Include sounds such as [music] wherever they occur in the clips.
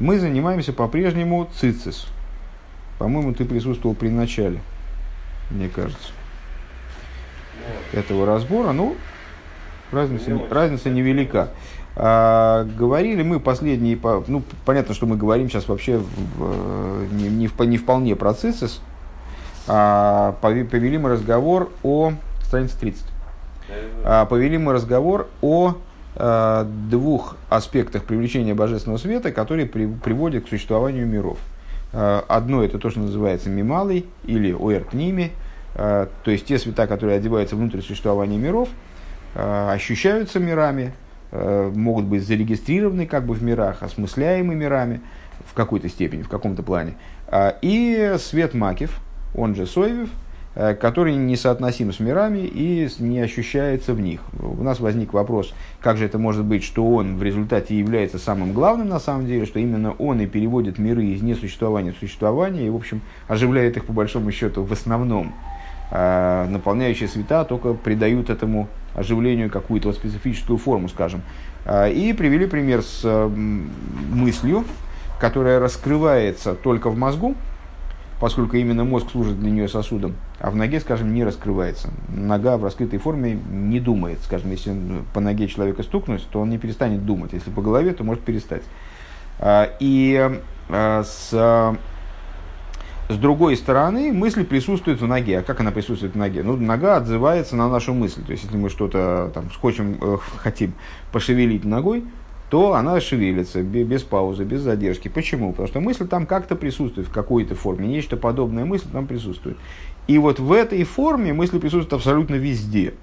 мы занимаемся по-прежнему цицис. По-моему, ты присутствовал при начале, мне кажется, этого разбора. Ну, разница, разница невелика. А, говорили мы последние, ну, понятно, что мы говорим сейчас вообще в, не, не, в, не вполне про цицис, а повели мы разговор о, странице 30, а, повели мы разговор о двух аспектах привлечения божественного света, которые при, приводят к существованию миров. А, одно это то, что называется мималый или уэрпними, а, то есть те света, которые одеваются внутрь существования миров, ощущаются мирами, Э, могут быть зарегистрированы как бы в мирах, осмысляемы мирами в какой-то степени, в каком-то плане. И свет Макив, он же Соевев, э, который несоотносим с мирами и не ощущается в них. У нас возник вопрос, как же это может быть, что он в результате является самым главным на самом деле, что именно он и переводит миры из несуществования в существование и, в общем, оживляет их по большому счету в основном. А, наполняющие света только придают этому оживлению какую-то специфическую форму, скажем. А, и привели пример с мыслью, которая раскрывается только в мозгу, поскольку именно мозг служит для нее сосудом, а в ноге, скажем, не раскрывается. Нога в раскрытой форме не думает. Скажем, если по ноге человека стукнуть, то он не перестанет думать. Если по голове, то может перестать. А, и с с другой стороны, мысль присутствует в ноге. А как она присутствует в ноге? Ну, нога отзывается на нашу мысль. То есть, если мы что-то там хочем, э, хотим пошевелить ногой, то она шевелится без паузы, без задержки. Почему? Потому что мысль там как-то присутствует в какой-то форме. Нечто подобное мысль там присутствует. И вот в этой форме мысль присутствует абсолютно везде.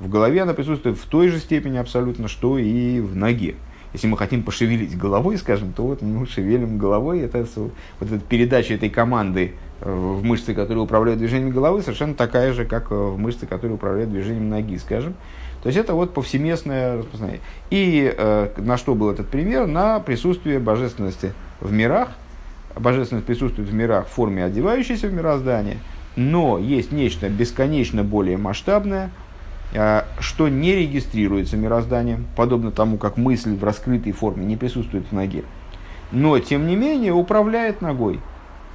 В голове она присутствует в той же степени абсолютно, что и в ноге если мы хотим пошевелить головой, скажем, то вот мы шевелим головой. Это, вот эта передача этой команды э, в мышцы, которые управляют движением головы, совершенно такая же, как э, в мышцы, которые управляют движением ноги, скажем. То есть это вот повсеместное распознание. И э, на что был этот пример? На присутствие божественности в мирах. Божественность присутствует в мирах в форме одевающейся в мироздание, но есть нечто бесконечно более масштабное – а, что не регистрируется мирозданием, подобно тому, как мысль в раскрытой форме не присутствует в ноге, но, тем не менее, управляет ногой,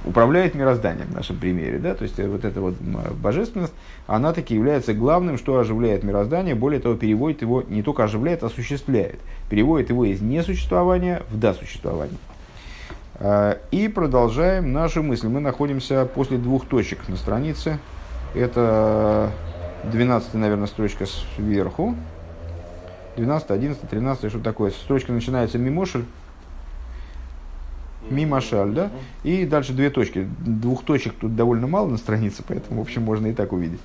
управляет мирозданием в нашем примере. Да? То есть, э, вот эта вот божественность, она таки является главным, что оживляет мироздание, более того, переводит его, не только оживляет, а осуществляет. Переводит его из несуществования в досуществование. А, и продолжаем наши мысли. Мы находимся после двух точек на странице. Это 12, наверное, строчка сверху. 12, 11, 13, что такое? Строчка начинается мимошель. Мимошаль, да? И дальше две точки. Двух точек тут довольно мало на странице, поэтому, в общем, можно и так увидеть.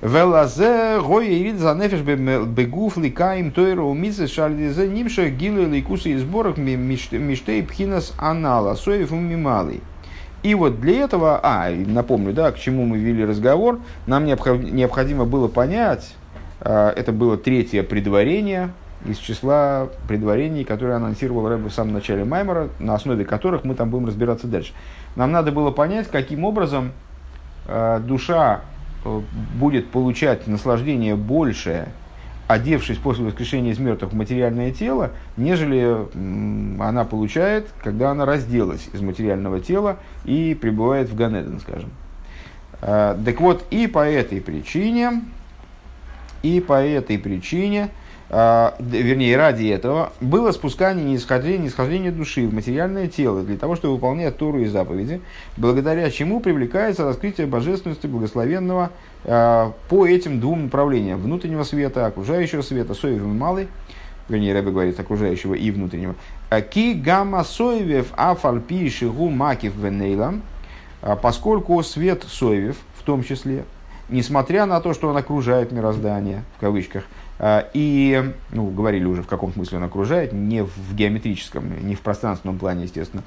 Велазе гой ирид за нефеш бегуф ликаим тойро умице шальдизе нимша гилы ликусы и сборах миштей пхинас анала соев умималый. И вот для этого, а, напомню, да, к чему мы вели разговор, нам необходимо было понять, а, это было третье предварение из числа предварений, которые анонсировал Рэб в самом начале Маймера, на основе которых мы там будем разбираться дальше. Нам надо было понять, каким образом а, душа э, будет получать наслаждение большее одевшись после воскрешения из мертвых в материальное тело, нежели она получает, когда она разделась из материального тела и пребывает в Ганеден, скажем. А, так вот, и по этой причине, и по этой причине, а, вернее, ради этого, было спускание нисхождение, нисхождение души в материальное тело для того, чтобы выполнять Тору и заповеди, благодаря чему привлекается раскрытие божественности благословенного а, по этим двум направлениям. Внутреннего света, окружающего света, соевый и малый, вернее, Рэбе говорит, окружающего и внутреннего. А, ки гамма соевев афальпи шигу макив венейлам, поскольку свет соевев, в том числе, несмотря на то, что он окружает мироздание, в кавычках, а, и, ну, говорили уже, в каком смысле он окружает, не в геометрическом, не в пространственном плане, естественно,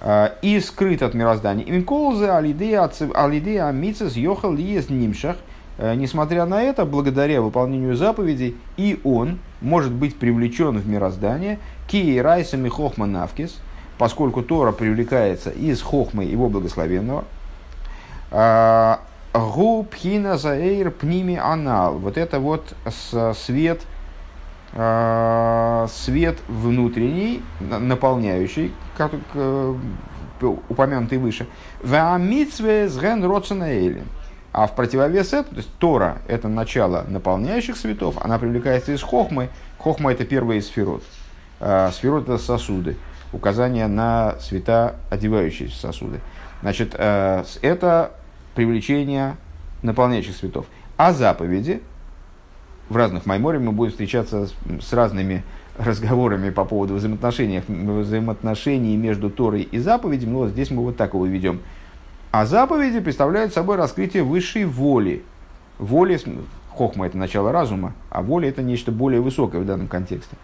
а, и скрыт от мироздания. Инколзе алидея мицес йохал лиес нимшах, а, Несмотря на это, благодаря выполнению заповедей, и он может быть привлечен в мироздание. Кии райсами хохма навкис, поскольку Тора привлекается из хохмы его благословенного, Гу пхина заэйр пними анал. Вот это вот свет э, свет внутренний, наполняющий, как, э, упомянутый выше. Ваамитсве сген роценаэли. А в противовес этому, то есть Тора – это начало наполняющих светов, она привлекается из Хохмы. Хохма – это первый из сферот. А, сферот – это сосуды, указание на света, одевающиеся сосуды. Значит, э, это привлечение наполняющих светов. А заповеди, в разных майморе мы будем встречаться с, с разными [laughs] разговорами по поводу взаимоотношений, взаимоотношений между Торой и заповедями. Ну, вот здесь мы вот так его ведем. А заповеди представляют собой раскрытие высшей воли. Воли, хохма – это начало разума, а воля – это нечто более высокое в данном контексте.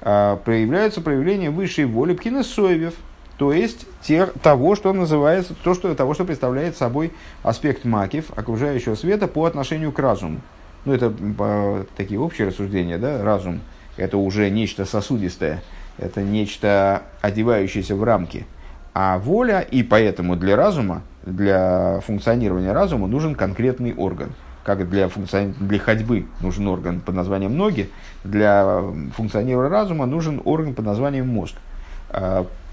А, проявляются проявления высшей воли пкинесоевев, то есть тех, того, что называется, то, что, того, что представляет собой аспект макив, окружающего света по отношению к разуму. Ну, это по, такие общие рассуждения, да, разум – это уже нечто сосудистое, это нечто, одевающееся в рамки. А воля, и поэтому для разума, для функционирования разума нужен конкретный орган. Как для, функцион... для ходьбы нужен орган под названием ноги, для функционирования разума нужен орган под названием мозг.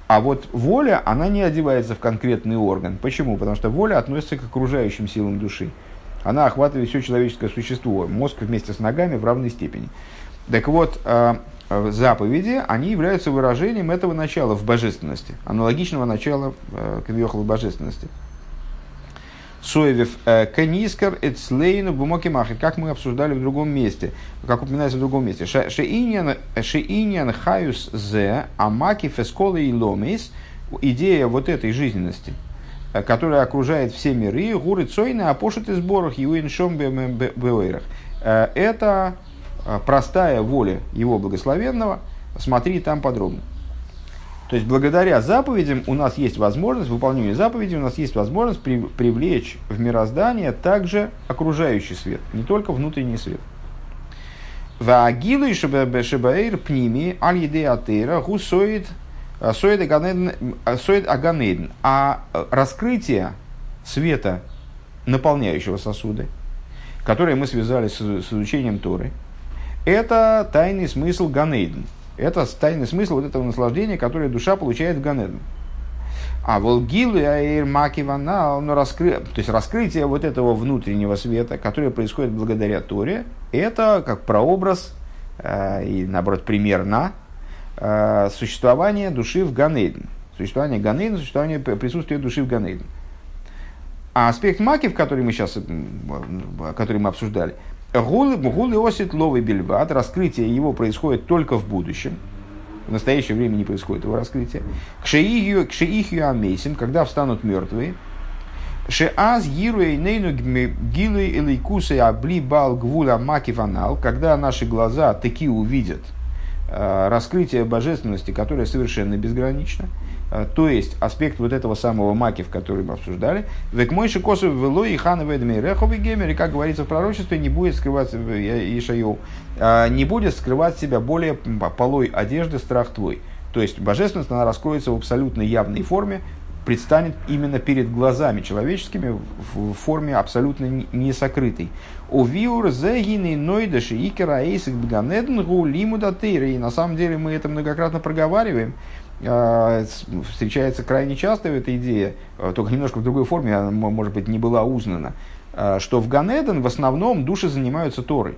А, вот воля, она не одевается в конкретный орган. Почему? Потому что воля относится к окружающим силам души. Она охватывает все человеческое существо, мозг вместе с ногами в равной степени. Так вот, а, заповеди, они являются выражением этого начала в божественности, аналогичного начала э, к божественности. Соевев э, Канискар Эцлейну Бумоки Махер, как мы обсуждали в другом месте, как упоминается в другом месте. Шеиньян Хаюс Зе Амаки Фесколы и Ломейс, идея вот этой жизненности, э, которая окружает все миры, гуры цойны, а пошут и сборах, юиншом беойрах. Э, это простая воля его благословенного, смотри там подробно. То есть благодаря заповедям у нас есть возможность, выполнению заповедей у нас есть возможность при, привлечь в мироздание также окружающий свет, не только внутренний свет. Ваагилу и шебаэйр пними аль атеира гусоид соид аганейден. А раскрытие света, наполняющего сосуды, которые мы связали с, с изучением Торы, это тайный смысл Ганейден – это тайный смысл вот этого наслаждения, которое душа получает в Ганеду. А волгилы аир макиванал, но раскры... то есть раскрытие вот этого внутреннего света, которое происходит благодаря Торе, это как прообраз э, и, наоборот, примерно э, существование души в Ганейден. Существование Ганейден, существование присутствия души в Ганейден. А аспект макив, который мы сейчас который мы обсуждали, Гулы осит ловый бельват, раскрытие его происходит только в будущем. В настоящее время не происходит его раскрытие. К шеихью амейсим, когда встанут мертвые. Шеаз гируэй нейну гилуэй элейкусы абли бал маки ванал, когда наши глаза таки увидят э, раскрытие божественности, которое совершенно безгранично. Э, то есть аспект вот этого самого маки, в который мы обсуждали. Век мой шикосу вело и хановедми реховый гемер, и как говорится в пророчестве, не будет скрывать Ишайоу, э, не будет скрывать себя более полой одежды страх твой. То есть божественность, она раскроется в абсолютно явной форме, предстанет именно перед глазами человеческими в форме абсолютно не сокрытой. У виур зегины нойдаши икера эйсик бганедн гу лиму И на самом деле мы это многократно проговариваем, а, встречается крайне часто эта идея, а, только немножко в другой форме, она, может быть, не была узнана, а, что в Ганеден в основном души занимаются Торой.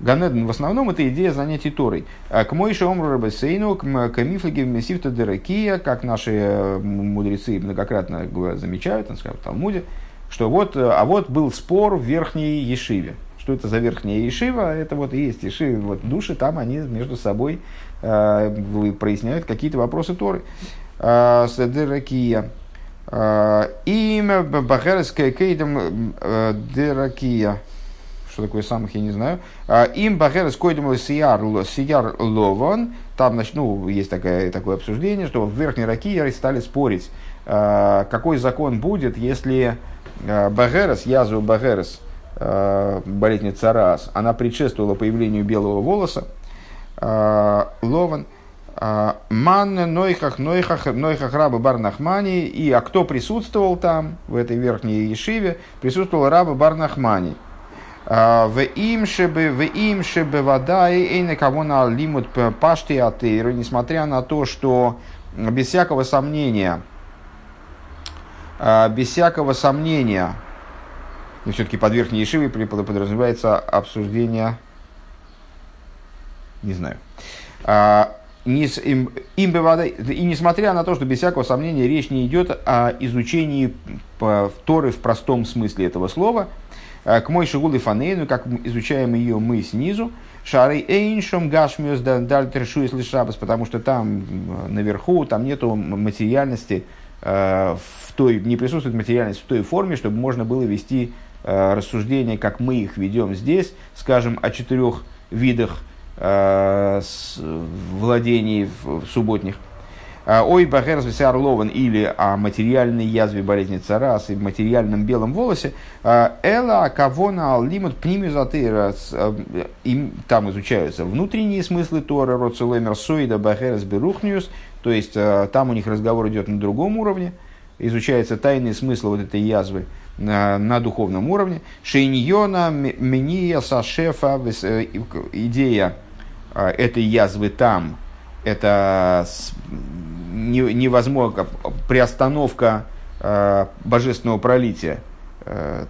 Ганеден в основном это идея занятий Торой. К Мойше Омру Рабесейну, к Мифлиге Месифта Деракия, как наши э, мудрецы многократно замечают, скажем, в Талмуде, что вот, а вот был спор в верхней Ешиве. Что это за верхняя Ешива? Это вот и есть Ешива. Вот души там, они между собой э, проясняют какие-то вопросы Торы. Э, Седеракия. Э, имя Бахерская Кейдам Деракия. Что такое самых, я не знаю. Им Бахерес Койдам Сияр Ловон. Там, значит, ну, есть такое, такое обсуждение, что в Верхней Ракии стали спорить, какой закон будет, если Багерес, Язу Багерес, болезнь Царас, она предшествовала появлению белого волоса, Лован. Э, Ман Нойхах Нойхах Нойхах Раба Барнахмани. И а кто присутствовал там, в этой верхней Ешиве, присутствовал Раба Барнахмани. В им шебе, в им шебе вода и на кого на лимут пашти атыры, несмотря на то, что без всякого сомнения, без всякого сомнения, но все-таки под верхней Ешивой подразумевается обсуждение, не знаю, им и несмотря на то, что без всякого сомнения речь не идет о изучении Торы в простом смысле этого слова, к мой шигулы фанейну, как изучаем ее мы снизу, шары эйншом гашмиус дальтершу если шабас, потому что там наверху, там нету материальности, в той, не присутствует материальность в той форме, чтобы можно было вести рассуждения, как мы их ведем здесь, скажем, о четырех видах Э, владений субботних. А, ой, Бахерс Орлован или о материальной язве болезни царас и материальном белом волосе. А, Эла Кавона Пнимизатыра. Э, им там изучаются внутренние смыслы Тора, Роцелемер Сойда Бахерс Берухниус. То есть э, там у них разговор идет на другом уровне. Изучается тайный смысл вот этой язвы на, на духовном уровне. Шейньона, Мения, Сашефа, идея этой язвы там, это невозможно, приостановка а, божественного пролития, а,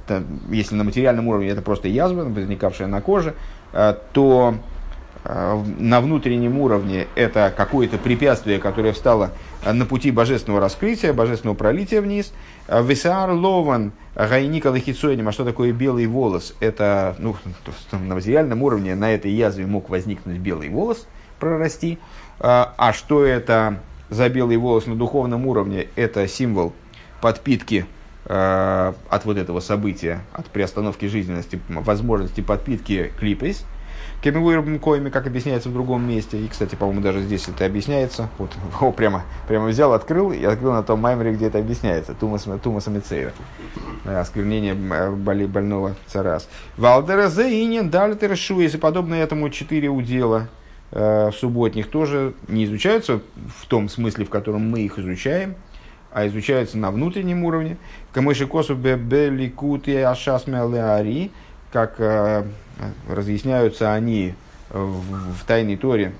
если на материальном уровне это просто язва, возникавшая на коже, то на внутреннем уровне это какое-то препятствие, которое встало на пути божественного раскрытия, божественного пролития вниз. Весар лован гайника лахицойним. А что такое белый волос? Это ну, на материальном уровне на этой язве мог возникнуть белый волос, прорасти. А что это за белый волос на духовном уровне? Это символ подпитки от вот этого события, от приостановки жизненности, возможности подпитки клипейс – Кемигуирбом коими, как объясняется в другом месте. И, кстати, по-моему, даже здесь это объясняется. Вот, [laughs] о, прямо, прямо взял, открыл и открыл на том маймере, где это объясняется. Тумас, Тумас Амицейра. Осквернение боли, больного царас. Валдера Зейнин, Дальтер Шуис и подобное этому четыре удела э, субботних тоже не изучаются в том смысле, в котором мы их изучаем, а изучаются на внутреннем уровне. Камыши косу бебеликути ашасме ари, как э, разъясняются они в, в Тайной Торе,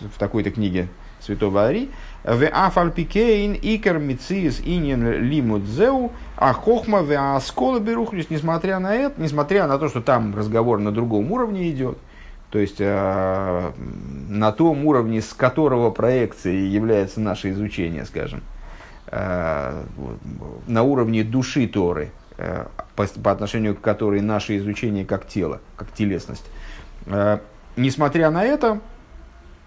в, в такой-то книге Святого Ари, в афальпикейн икер мициис инин лимудзеу, а хохма в аскола берухнюс, несмотря на это, несмотря на то, что там разговор на другом уровне идет, то есть э, на том уровне, с которого проекцией является наше изучение, скажем, э, на уровне души Торы, по, по отношению к которой наше изучение как тело, как телесность. Э, несмотря на это,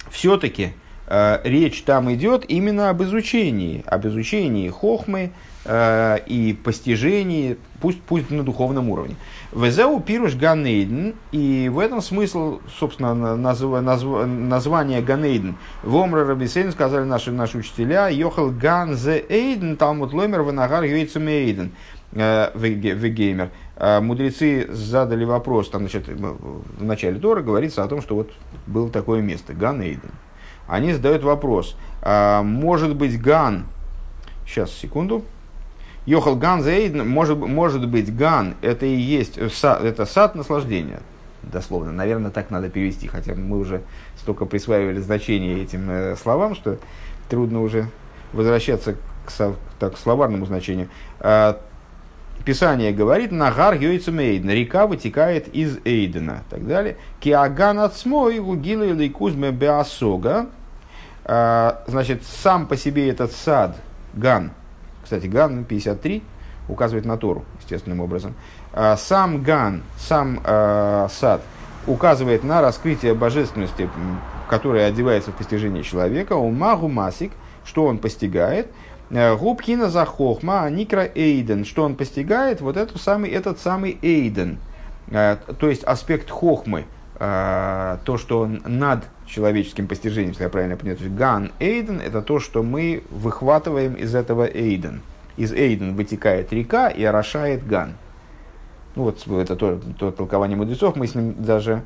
все-таки э, речь там идет именно об изучении, об изучении хохмы э, и постижении, пусть, пусть на духовном уровне. וזהו פירוש גן עדן, и в этом смысл, собственно, назв, назв, название Ганейден. ואמרו רבותינו сказали наши, наши учителя, יכול גן זה עדן, תלמוד לומר, ונהר יוצא מעדן. Э, וגומר, э, мудрецы задали вопрос, там, значит, в начале Тора говорится о том, что вот было такое место, Ган Эйден. Они задают вопрос, а может быть Ган, сейчас, секунду, Йохал Ган Зейден, может, может быть Ган, это и есть это сад наслаждения, дословно, наверное, так надо перевести, хотя мы уже столько присваивали значение этим э, словам, что трудно уже возвращаться к, так, к словарному значению. Писание говорит, Нагар Йойцем Эйден, река вытекает из Эйдена, так далее. Киаган от смой гугила или кузме беасога. А, значит, сам по себе этот сад, Ган, кстати, Ган 53, указывает на Тору, естественным образом. А, сам Ган, сам а, сад указывает на раскрытие божественности, которое одевается в постижение человека, ומה הוא משיג, что он постигает – Э, הוא בחינת החכמה, נקרא עדן, что он постигает, вот этот самый, этот самый эйден, э, то есть аспект хохмы, э, то, что над человеческим постижением, если я правильно есть ган эйден, это то, что мы выхватываем из этого эйден. Из эйден вытекает река и орошает ган. Ну, вот это то, то толкование мудрецов, мы с ним даже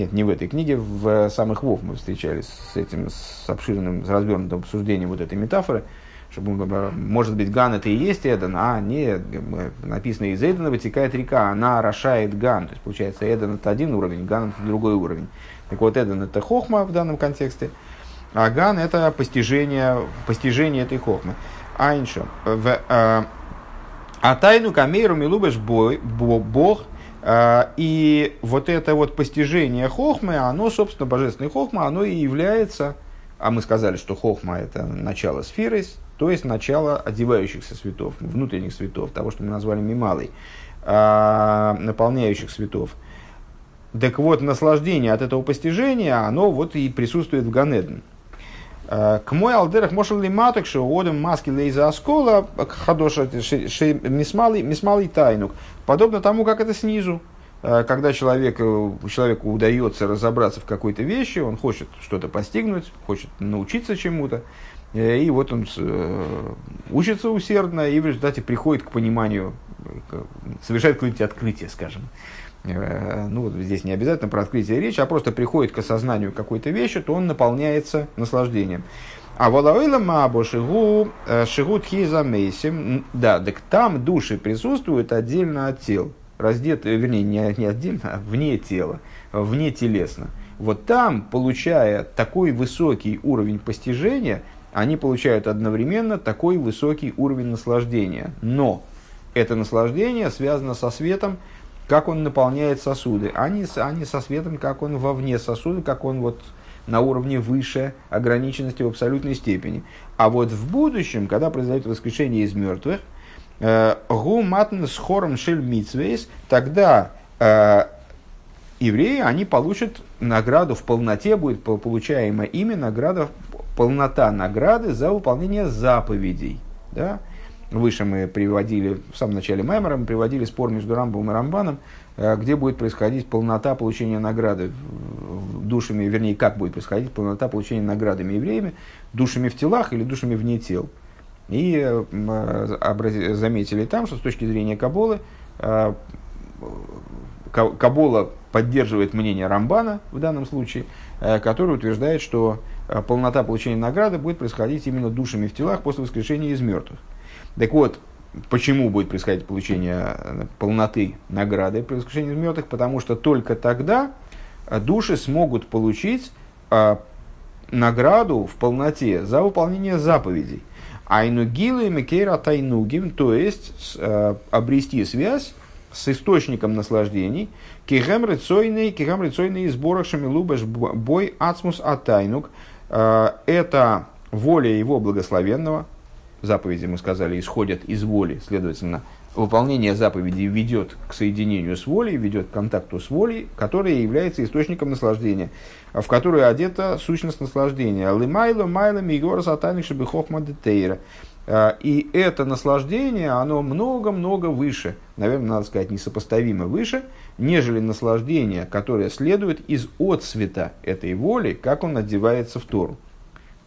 нет, не в этой книге, в самых Вов мы встречались с этим, с обширным, с развернутым обсуждением вот этой метафоры, чтобы, может быть, Ган это и есть Эден, а не написано из Эдена вытекает река, она орошает Ган. То есть, получается, Эден это один уровень, Ган это другой уровень. Так вот, Эден это хохма в данном контексте, а Ган это постижение, постижение этой хохмы. Айнша. В, э, а тайну камейру милубеш бог, э, и вот это вот постижение хохмы, оно, собственно, божественной хохма, оно и является, а мы сказали, что хохма это начало сферы, то есть начало одевающихся светов, внутренних светов, того, что мы назвали мималой, э, наполняющих светов. Так вот, наслаждение от этого постижения, оно вот и присутствует в Ганеден. К мой алдерах мошел ли маток, что одем маски лейза оскола, хадоша мисмалый тайнук. Подобно тому, как это снизу. Э, когда человек, э, человеку удается разобраться в какой-то вещи, он хочет что-то постигнуть, хочет научиться чему-то, э, и вот он учится усердно и в результате приходит к пониманию, совершает какое-нибудь открытие, скажем. Э, ну вот здесь не обязательно про открытие речь, а просто приходит к осознанию какой-то вещи, то он наполняется наслаждением. А волаила мабо шигу э, шигу тхизамейсим, да, так там души присутствуют отдельно от тел, раздеты, вернее, не, не отдельно, а вне тела, вне телесно. Вот там, получая такой высокий уровень постижения, они получают одновременно такой высокий уровень наслаждения. Но это наслаждение связано со светом, как он наполняет сосуды, а не, а не со светом, как он вовне сосуда, как он вот на уровне выше ограниченности в абсолютной степени. А вот в будущем, когда произойдет воскрешение из мертвых, э, гу матн с хором шель тогда э, евреи, они получат награду в полноте, будет получаема ими награда, полнота награды за выполнение заповедей. Да? Выше мы приводили, в самом начале Маймера, мы приводили спор между Рамбом и Рамбаном, э, где будет происходить полнота получения награды душами, вернее, как будет происходить полнота получения наградами евреями, душами в телах или душами вне тел. И э, заметили там, что с точки зрения Каболы, э, Кабола поддерживает мнение Рамбана в данном случае, который утверждает, что полнота получения награды будет происходить именно душами в телах после воскрешения из мертвых. Так вот, почему будет происходить получение э, полноты награды при воскрешении из мертвых? Потому что только тогда э, души смогут получить э, награду в полноте за выполнение заповедей. Айнугилы и Мекера Тайнугим, то есть обрести связь с источником наслаждений, кигем рецойный, кигем рецойный сборах шамилубаш бой ацмус атайнук, это воля его благословенного, заповеди, мы сказали, исходят из воли, следовательно, выполнение заповедей ведет к соединению с волей, ведет к контакту с волей, которая является источником наслаждения, в которую одета сущность наслаждения. Лимайло, майло, мигора, сатаник, шабихох, мадетейра. А, и это наслаждение, оно много-много выше, наверное, надо сказать, несопоставимо выше, нежели наслаждение, которое следует из отцвета этой воли, как он одевается в Тору.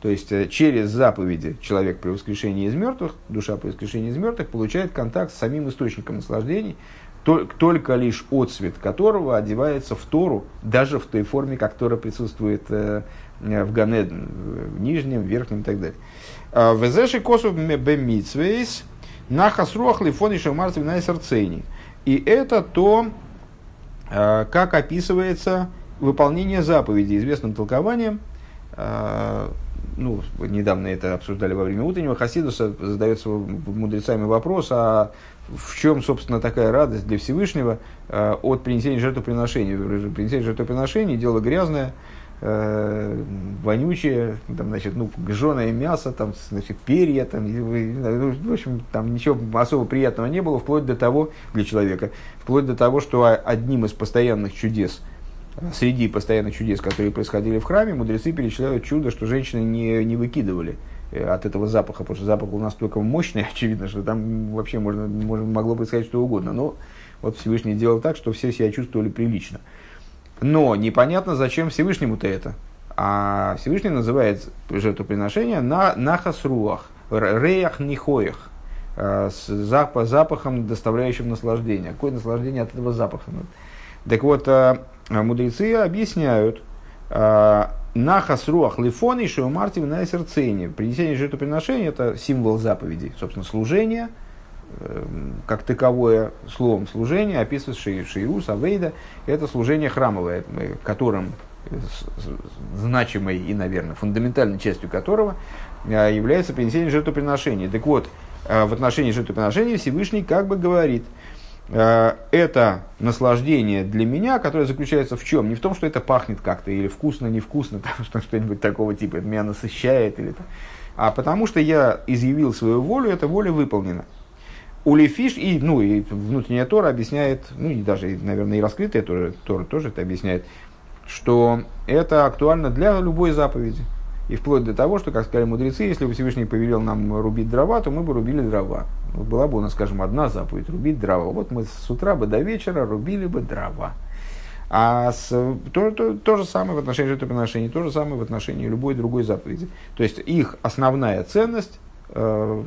То есть э, через заповеди человек при воскрешении из мертвых, душа при воскрешении из мертвых получает контакт с самим источником наслаждений, только лишь отцвет которого одевается в Тору, даже в той форме, как Тора присутствует э, в Ганеден, в нижнем, верхнем и так далее. А, Везеши косу бемитсвейс нахасруах лифониши марцев на сердцени. И это то, э, как описывается выполнение заповеди известным толкованием, ну, недавно это обсуждали во время утреннего, Хасидуса задается мудрецами вопрос, а в чем, собственно, такая радость для Всевышнего э, от принесения жертвоприношений? Принесение жертвоприношений – дело грязное, э, вонючее, там, значит, ну, жженое мясо, там, значит, перья, там, ну, в общем, там ничего особо приятного не было, вплоть до того, для человека, вплоть до того, что одним из постоянных чудес – среди постоянных чудес, которые происходили в храме, мудрецы перечисляют чудо, что женщины не, не выкидывали э, от этого запаха, потому что запах был настолько мощный, [laughs] очевидно, что там вообще можно, можно, могло происходить что угодно. Но вот Всевышний делал так, что все себя чувствовали прилично. Но непонятно, зачем Всевышнему-то это. А Всевышний называет жертвоприношение на нахасруах, реях нихоях, э, с запахом, доставляющим наслаждение. Какое наслаждение от этого запаха? Так вот, э, мудрецы объясняют, а, Нахас руах лифон и шеумарти на сердцене. Принесение жертвоприношения – это символ заповедей, собственно, служения, эм, как таковое словом служение описывает Шейрус, Авейда. Это служение храмовое, которым значимой и, наверное, фундаментальной частью которого э, является принесение жертвоприношения. Так вот, э, в отношении жертвоприношения Всевышний как бы говорит – Э, это наслаждение для меня, которое заключается в чем? Не в том, что это пахнет как-то, или вкусно, невкусно, [laughs] там, что-нибудь такого типа, это меня насыщает, или то, а потому что я изъявил свою волю, эта воля выполнена. У Лефиш, и, ну, и внутренняя Тора объясняет, ну, и даже, наверное, и раскрытая Тора, Тора тоже это объясняет, что это актуально для любой заповеди. И вплоть до того, что, как сказали мудрецы, если бы Всевышний повелел нам рубить дрова, то мы бы рубили дрова. Была бы у нас, скажем, одна заповедь – рубить дрова. Вот мы с утра бы до вечера рубили бы дрова. А с, то, то, то же самое в отношении жертвоприношений, то же самое в отношении любой другой заповеди. То есть их основная ценность, э,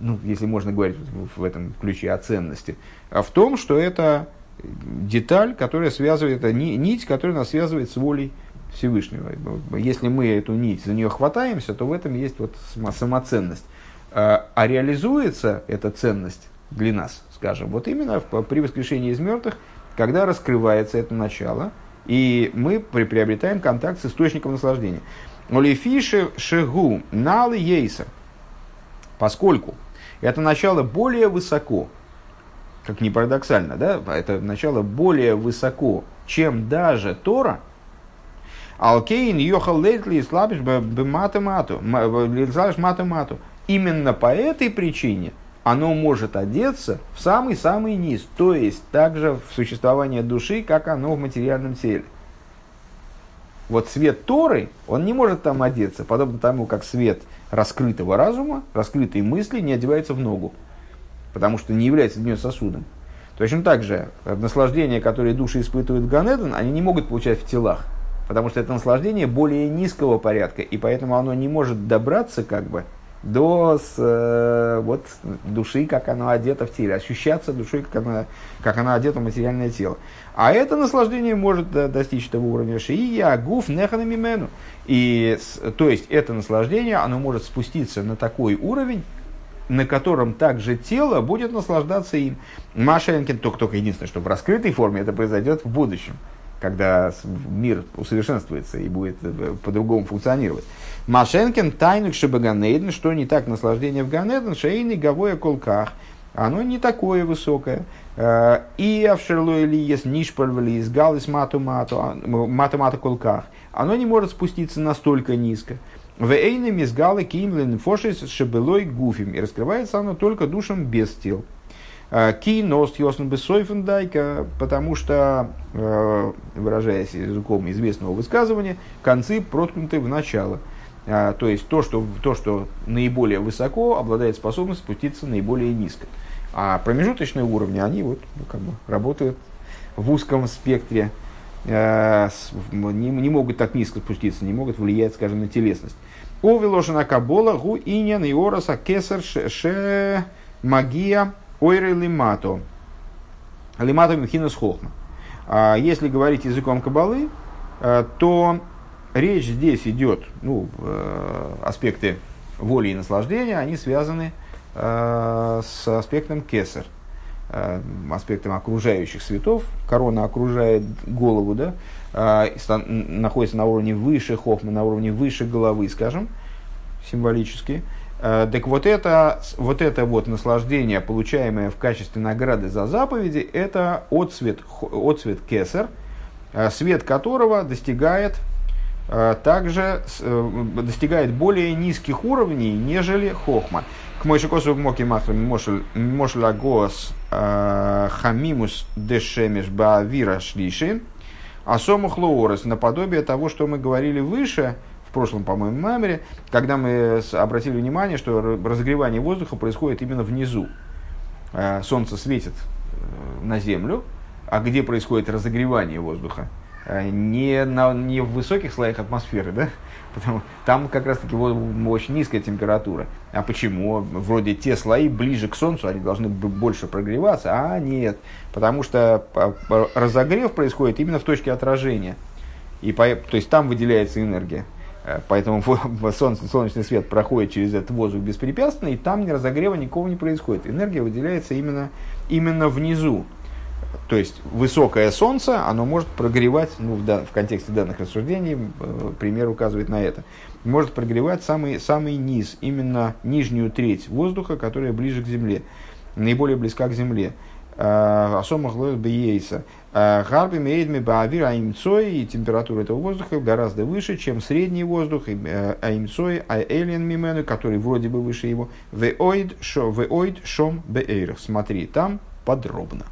ну, если можно говорить в, в этом ключе о ценности, а в том, что это деталь, которая связывает, это нить, которая нас связывает с волей Всевышнего. Если мы эту нить, за нее хватаемся, то в этом есть вот самоценность. А, а реализуется эта ценность для нас, скажем, вот именно при воскрешении из мертвых, когда раскрывается это начало, и мы приобретаем контакт с источником наслаждения. Олифиши шегу налы ейса. Поскольку это начало более высоко, как ни парадоксально, да, это начало более высоко, чем даже Тора – Алкейн йохал лейтли слабиш математу, математу. Именно по этой причине оно может одеться в самый-самый низ, то есть также в существование души, как оно в материальном теле. Вот свет Торы, он не может там одеться, подобно тому, как свет раскрытого разума, раскрытой мысли не одевается в ногу, потому что не является для нее сосудом. Точно так же, наслаждения, которые души испытывают в Ганеден, они не могут получать в телах. Потому что это наслаждение более низкого порядка, и поэтому оно не может добраться как бы до с, э, вот, души, как оно одето в теле, ощущаться душой, как она, как она одета в материальное тело. А это наслаждение может достичь того уровня шия, гуф, неханамимену. И, то есть, это наслаждение, оно может спуститься на такой уровень, на котором также тело будет наслаждаться им. Машенкин, только, только единственное, что в раскрытой форме это произойдет в будущем когда мир усовершенствуется и будет э, по-другому функционировать. Машенкин тайнук шибаганейден, что не так наслаждение в Ганеден, шейный гавоя колках, оно не такое высокое. Э, и авшерлой ли есть нишпальвали из галис мату мату, а, колках. Оно не может спуститься настолько низко. В эйне мизгалы кимлин фошис шебелой гуфим. И раскрывается оно только душам без тел. Киност Йосн Бессойфендайка, потому что, э, выражаясь языком известного высказывания, концы проткнуты в начало. Э, то есть то что, то, что наиболее высоко, обладает способностью спуститься наиболее низко. А промежуточные уровни, они вот, ну, как бы, работают в узком спектре, не, не могут так низко спуститься, не могут влиять, скажем, на телесность. О Вилошина Кабола, Гу Иньян и Ороса Кесар Ше Магия Ойры лимато. Лимато михинус хохма. А если говорить языком кабалы, э, то речь здесь идет, ну, э, аспекты воли и наслаждения, они связаны э, с аспектом кесар, аспектом окружающих светов. Корона окружает голову, да, находится на уровне выше хохма, на уровне выше головы, скажем, символически. Э, так вот это, вот это вот наслаждение, получаемое в качестве награды за заповеди, это отцвет, отцвет кесар, э, свет которого достигает э, также достигает более низких уровней, нежели хохма. К Мойшикосу Моки Махрам Мошлагос Хамимус Дешемеш Баавира Шлишин, а Сомухлоорес, наподобие того, что мы говорили выше – прошлом, по-моему, мамере, когда мы обратили внимание, что разогревание воздуха происходит именно внизу. Э, солнце светит э, на Землю, а где происходит разогревание воздуха? Э, не, на, не в высоких слоях атмосферы, да? [laughs] Потому, там как раз таки очень низкая температура. А почему? Вроде те слои ближе к Солнцу, они должны больше прогреваться, а нет. Потому что разогрев происходит именно в точке отражения. И по, то есть там выделяется энергия. Э, поэтому [laughs] солнечный свет проходит через этот воздух беспрепятственно, и там ни разогрева никого не происходит. Энергия выделяется именно, именно внизу. То есть высокое солнце, оно может прогревать, ну, в, дан, в контексте данных рассуждений, э, пример указывает на это, может прогревать самый, самый низ, именно нижнюю треть воздуха, которая ближе к Земле, наиболее близка к Земле. Асомах лоет бейса. Гарби мейдми баавир аимцой, и температура этого воздуха гораздо выше, чем средний воздух, э, аимцой, аэлен мимену, который вроде бы выше его. Веоид шом беэйрах. Смотри, там подробно.